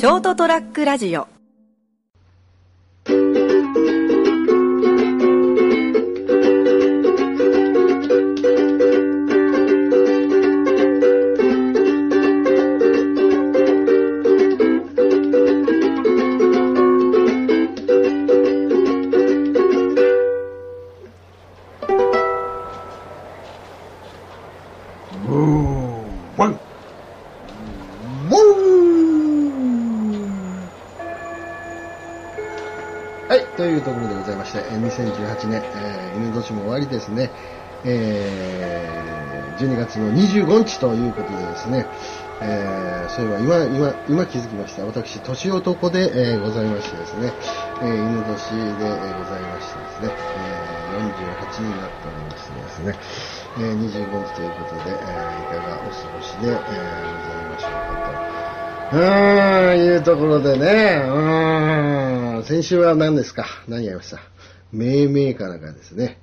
ショートトラックラジオ。年、えー、犬年も終わりですね、えー、12月の25日ということでですね、えー、そういえば今、今、今気づきました。私、年男で、えーございましてですね、えー、犬年で、えございましてですね、えー、48になっておりましてですね、えー、25日ということで、えーいかがお過ごしで、えーございましょうかと。うーん、いうところでね、うーん、先週は何ですか？何やりました？命名かなんかですね。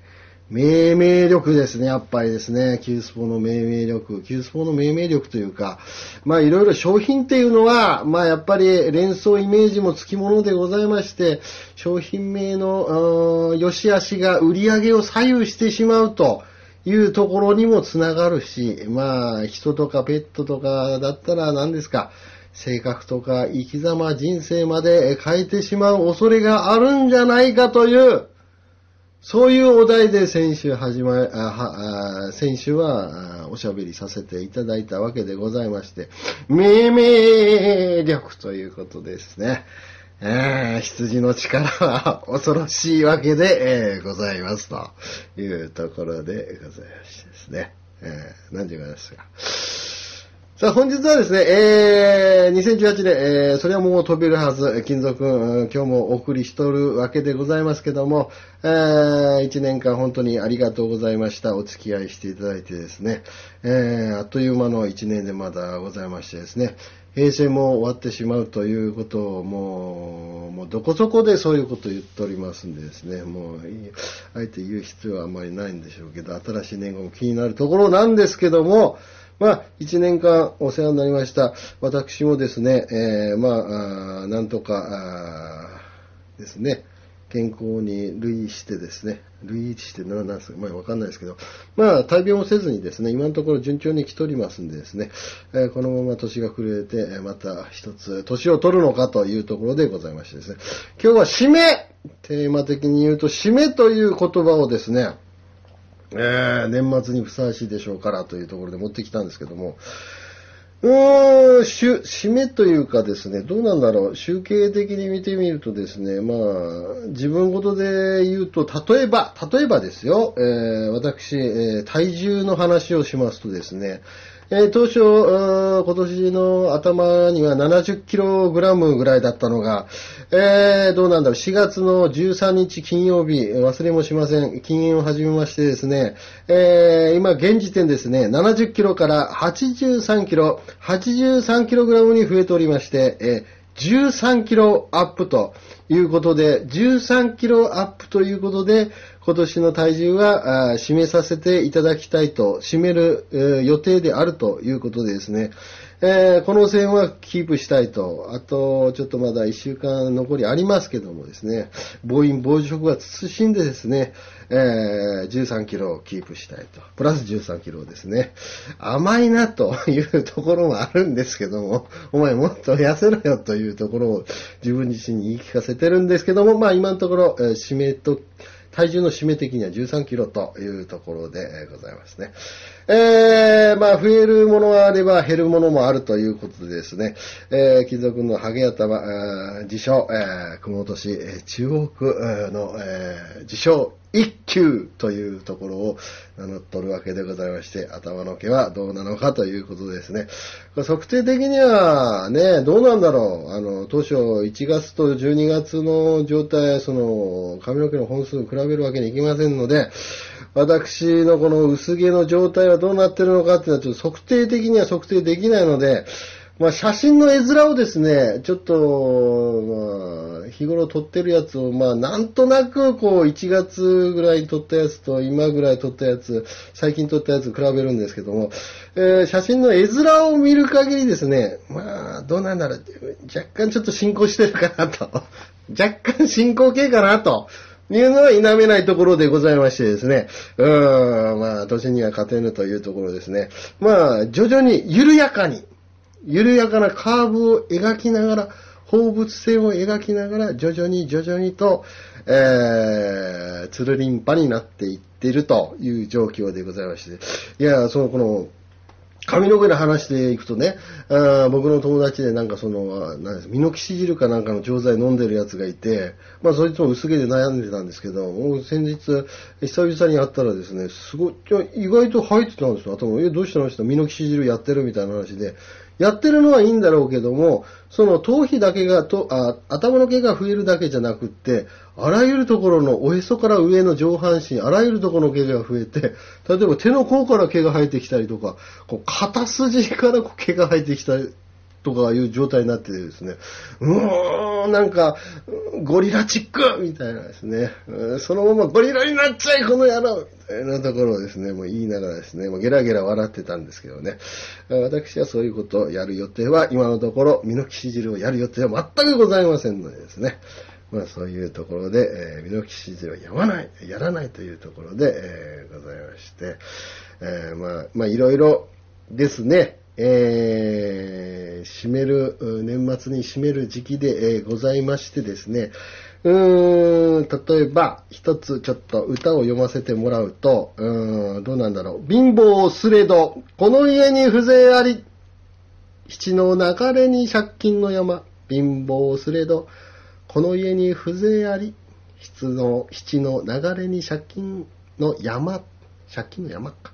命名力ですね、やっぱりですね。キュースポの命名力。キュースポの命名力というか、まあいろいろ商品っていうのは、まあやっぱり連想イメージもつきものでございまして、商品名の、良し悪しが売り上げを左右してしまうと。いうところにもつながるし、まあ、人とかペットとかだったら何ですか、性格とか生き様、人生まで変えてしまう恐れがあるんじゃないかという、そういうお題で先週始ま、あは先週はおしゃべりさせていただいたわけでございまして、命名力ということですね。えー羊の力は 恐ろしいわけで、えーございますというところでございましてですね。えー何時ございますか？さあ、本日はですね、えー、2018年、えー、それはもう飛べるはず、金属、うん今日もお送りしとるわけでございますけども、えー、1年間本当にありがとうございました。お付き合いしていただいてですね、えー、あっという間の1年でまだございましてですね、平成も終わってしまうということをもう、もうどこそこでそういうことを言っておりますんでですね、もう、あえて言う必要はあまりないんでしょうけど、新しい年号も気になるところなんですけども、まあ、一年間お世話になりました。私もですね、えーまあ、なんとか、ですね、健康に類してですね、類してななんすか、まあわかんないですけど、まあ大病もせずにですね、今のところ順調に来ておりますんでですね、えーこのまま年が暮れて、また一つ年を取るのかというところでございましてですね、今日は締めテーマ的に言うと締めという言葉をですね、えー年末にふさわしいでしょうからというところで持ってきたんですけども、うーん、しゅ締めというかですね、どうなんだろう、集計的に見てみるとですね、まあ、自分ごとで言うと、例えば、例えばですよ、えー私、えー体重の話をしますとですね、えー当初、今年の頭には70キログラムぐらいだったのが、えーどうなんだろう、4月の13日金曜日、忘れもしません、禁煙を始めましてですね、えー今現時点ですね、70キロから83キロ、83キログラムに増えておりまして、えー13キロアップということで、13キロアップということで、今年の体重は締めさせていただきたいと、締める、予定であるということでですね、えーこの線はキープしたいと、あと、ちょっとまだ1週間残りありますけどもですね、暴飲暴食は慎んでですね、えー13キロをキープしたいと。プラス13キロですね。甘いなというところもあるんですけども、お前もっと痩せろよというところを自分自身に言い聞かせてるんですけども、まあ今のところ、えー締めと、体重の締め的には13キロというところでございますね。えー、まあ増えるものがあれば減るものもあるということでですね、えー、貴族のハゲ頭、えー自称、えー、熊本市、えー中央区の、えー自称一級というところを名乗っとるわけでございまして、頭の毛はどうなのかということですね。測定的にはね、どうなんだろう。あの、当初1月と12月の状態、その髪の毛の本数を比べるわけにいきませんので、私のこの薄毛の状態はどうなってるのかっていうのはちょっと測定的には測定できないので、まあ、写真の絵面をですね、ちょっと、まあ、日頃撮ってるやつを、まあ、なんとなく、こう、1月ぐらい撮ったやつと、今ぐらい撮ったやつ、最近撮ったやつ比べるんですけども、えー写真の絵面を見る限りですね、まあ、どうなんだろう、若干ちょっと進行してるかなと。若干進行形かなと。いうのは否めないところでございましてですね。うーん、まあ、年には勝てぬというところですね。まあ、徐々に緩やかに、緩やかなカーブを描きながら、放物線を描きながら、徐々に徐々にと、えー、つるりんぱになっていっているという状況でございまして。いや、その、この、髪の毛で話していくとね、あ僕の友達でなんかその、なんですミノキシジルかなんかの錠剤飲んでるやつがいて、まあそいつも薄毛で悩んでたんですけど、もう先日、久々に会ったらですね、すごい、意外と入ってたんですよ。頭、え、どうしたの人ミノキシジルやってるみたいな話で、やってるのはいいんだろうけども、その頭皮だけがとあ、頭の毛が増えるだけじゃなくって、あらゆるところのおへそから上の上半身、あらゆるところの毛が増えて、例えば手の甲から毛が生えてきたりとか、こう肩筋から毛が生えてきたりとかいう状態になってですね、うーん、なんか、ゴリラチック！みたいなですね、そのままゴリラになっちゃい、この野郎！みたいなところをですね、もう言いながらですね、もうゲラゲラ笑ってたんですけどね、私はそういうことをやる予定は、今のところ、ミノキシ汁をやる予定は全くございませんのでですね、まあそういうところで、えー、ミノキシ汁をやらない、やらないというところで、えー、ございまして、えー、まあ、まあいろいろですね、えー、締める、年末に締める時期で、えー、ございましてですね、うーん、例えば、一つちょっと歌を読ませてもらうと、うーん、どうなんだろう。貧乏すれど、この家に風情あり、七の流れに借金の山、貧乏すれど、この家に風情あり、七の、七の流れに借金の山、借金の山か。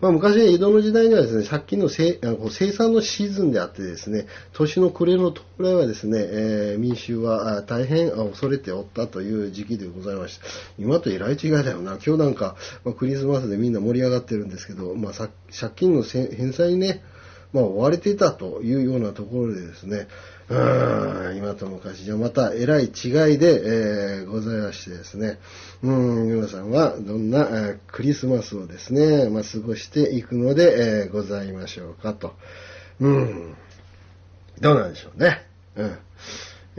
まあ、昔、江戸の時代にはですね、借金の生生産のシーズンであってですね、年の暮れの到来はですね、えー、民衆は大変恐れておったという時期でございました。今とえらい違いだよな。今日なんか、まあ、クリスマスでみんな盛り上がってるんですけど、まあ、借金の返済ね、まあ、追われていたというようなところでですね、うん、今と昔じゃまた偉い違いで、えー、ございましてですね、うん、皆さんはどんな、えー、クリスマスをですね、まあ、過ごしていくので、えー、ございましょうかと。うん、どうなんでしょうね。うん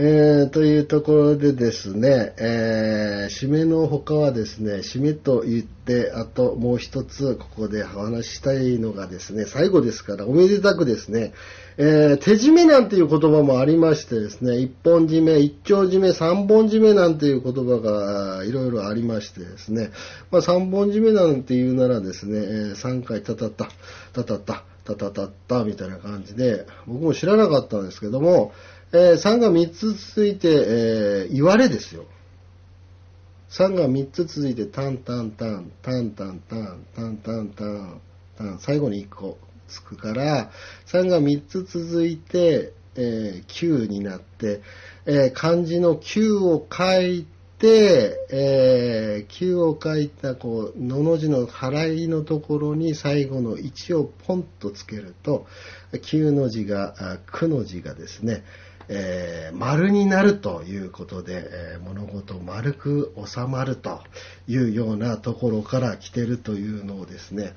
えー、というところでですね、えー、締めの他はですね、締めと言って、あともう一つここでお話ししたいのがですね、最後ですからおめでたくですね、えー、手締めなんていう言葉もありましてですね、一本締め、一丁締め、三本締めなんていう言葉がいろいろありましてですね、まあ三本締めなんて言うならですね、え、3回たたった、たたった、たたたったみたいな感じで、僕も知らなかったんですけども、えー、3が3つ続いて、えー、言われですよ。3が3つ続いて、タンタンタン、タンタンタン、タンタンタン、タン、最後に1個つくから、3が3つ続いて、えー、9になって、えー、漢字の9を書いて、えー、9を書いた、こう、のの字の払いのところに最後の1をポンとつけると、9の字が、9の字がですね、えー、丸になるということで、えー、物事丸く収まるというようなところから来てるというのをですね、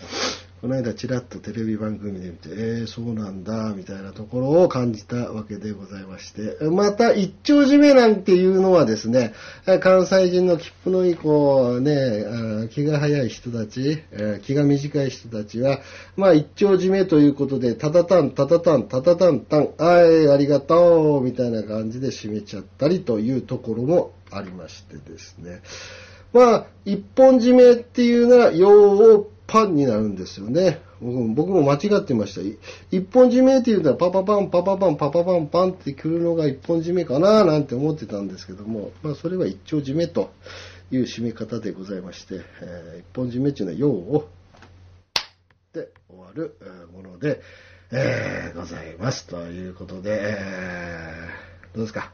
この間ちらっとテレビ番組で見て、えー、そうなんだ、みたいなところを感じたわけでございまして、また一丁締めなんていうのはですね、関西人の切符のいいこうね、気が早い人たち、気が短い人たちは、まあ一丁締めということで、たたたん、たたたん、たたたん、たん、あい、ありがとう、みたいな感じで締めちゃったりというところもありましてですね。まあ、一本締めっていうのは、ようパンになるんですよね。僕も間違ってました。一本締めって言うのはパパパン、パパパン、パパパン、パンって来るのが一本締めかななんて思ってたんですけども、まあそれは一丁締めという締め方でございまして、えー、一本締めっていうのは用をで終わるもので、えー、ございますということで、えー、どうですか？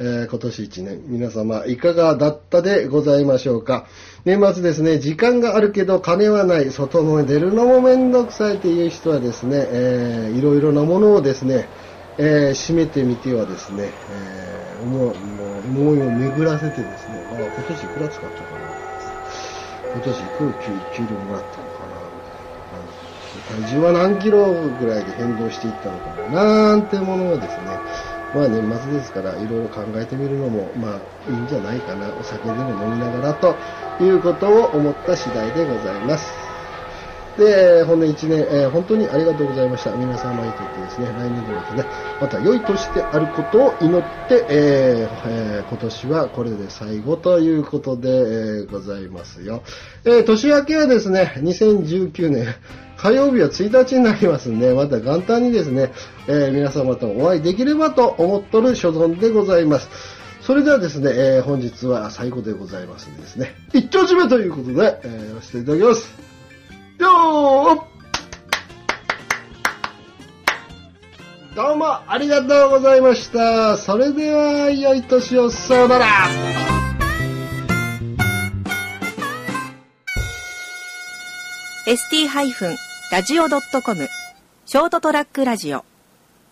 えー、今年一年、皆様いかがだったでございましょうか？年末ですね、時間があるけど金はない、外の出るのもめんどくさいという人はですね、えー、いろいろなものをですね、えー、締めてみてはですね、えー、思う、思いを巡らせてですね、ああ今年いくら使ったかな？今年いくら給給料もらったのかな？みたいな。体重は何キロぐらいで変動していったのかな？なんてものをですね、まあ年末ですからいろいろ考えてみるのもまあいいんじゃないかな。お酒でも飲みながらということを思った次第でございます。で本年1年、えー、本当にありがとうございました皆様にとってですね来年度ですねまた良い年であることを祈って、えーえー、今年はこれで最後ということで、えー、ございますよ、え、年明けはですね2019年火曜日は1日になりますんで、また元旦にですね、え、皆様とお会いできればと思っとる所存でございます。それではですね、え、本日は最後でございますんでですね、一丁締めということで、えー、やらせていただきます。よーどうもありがとうございました。それでは、良い年を、さよなら。st- ラジオ .com ショートトラックラジオ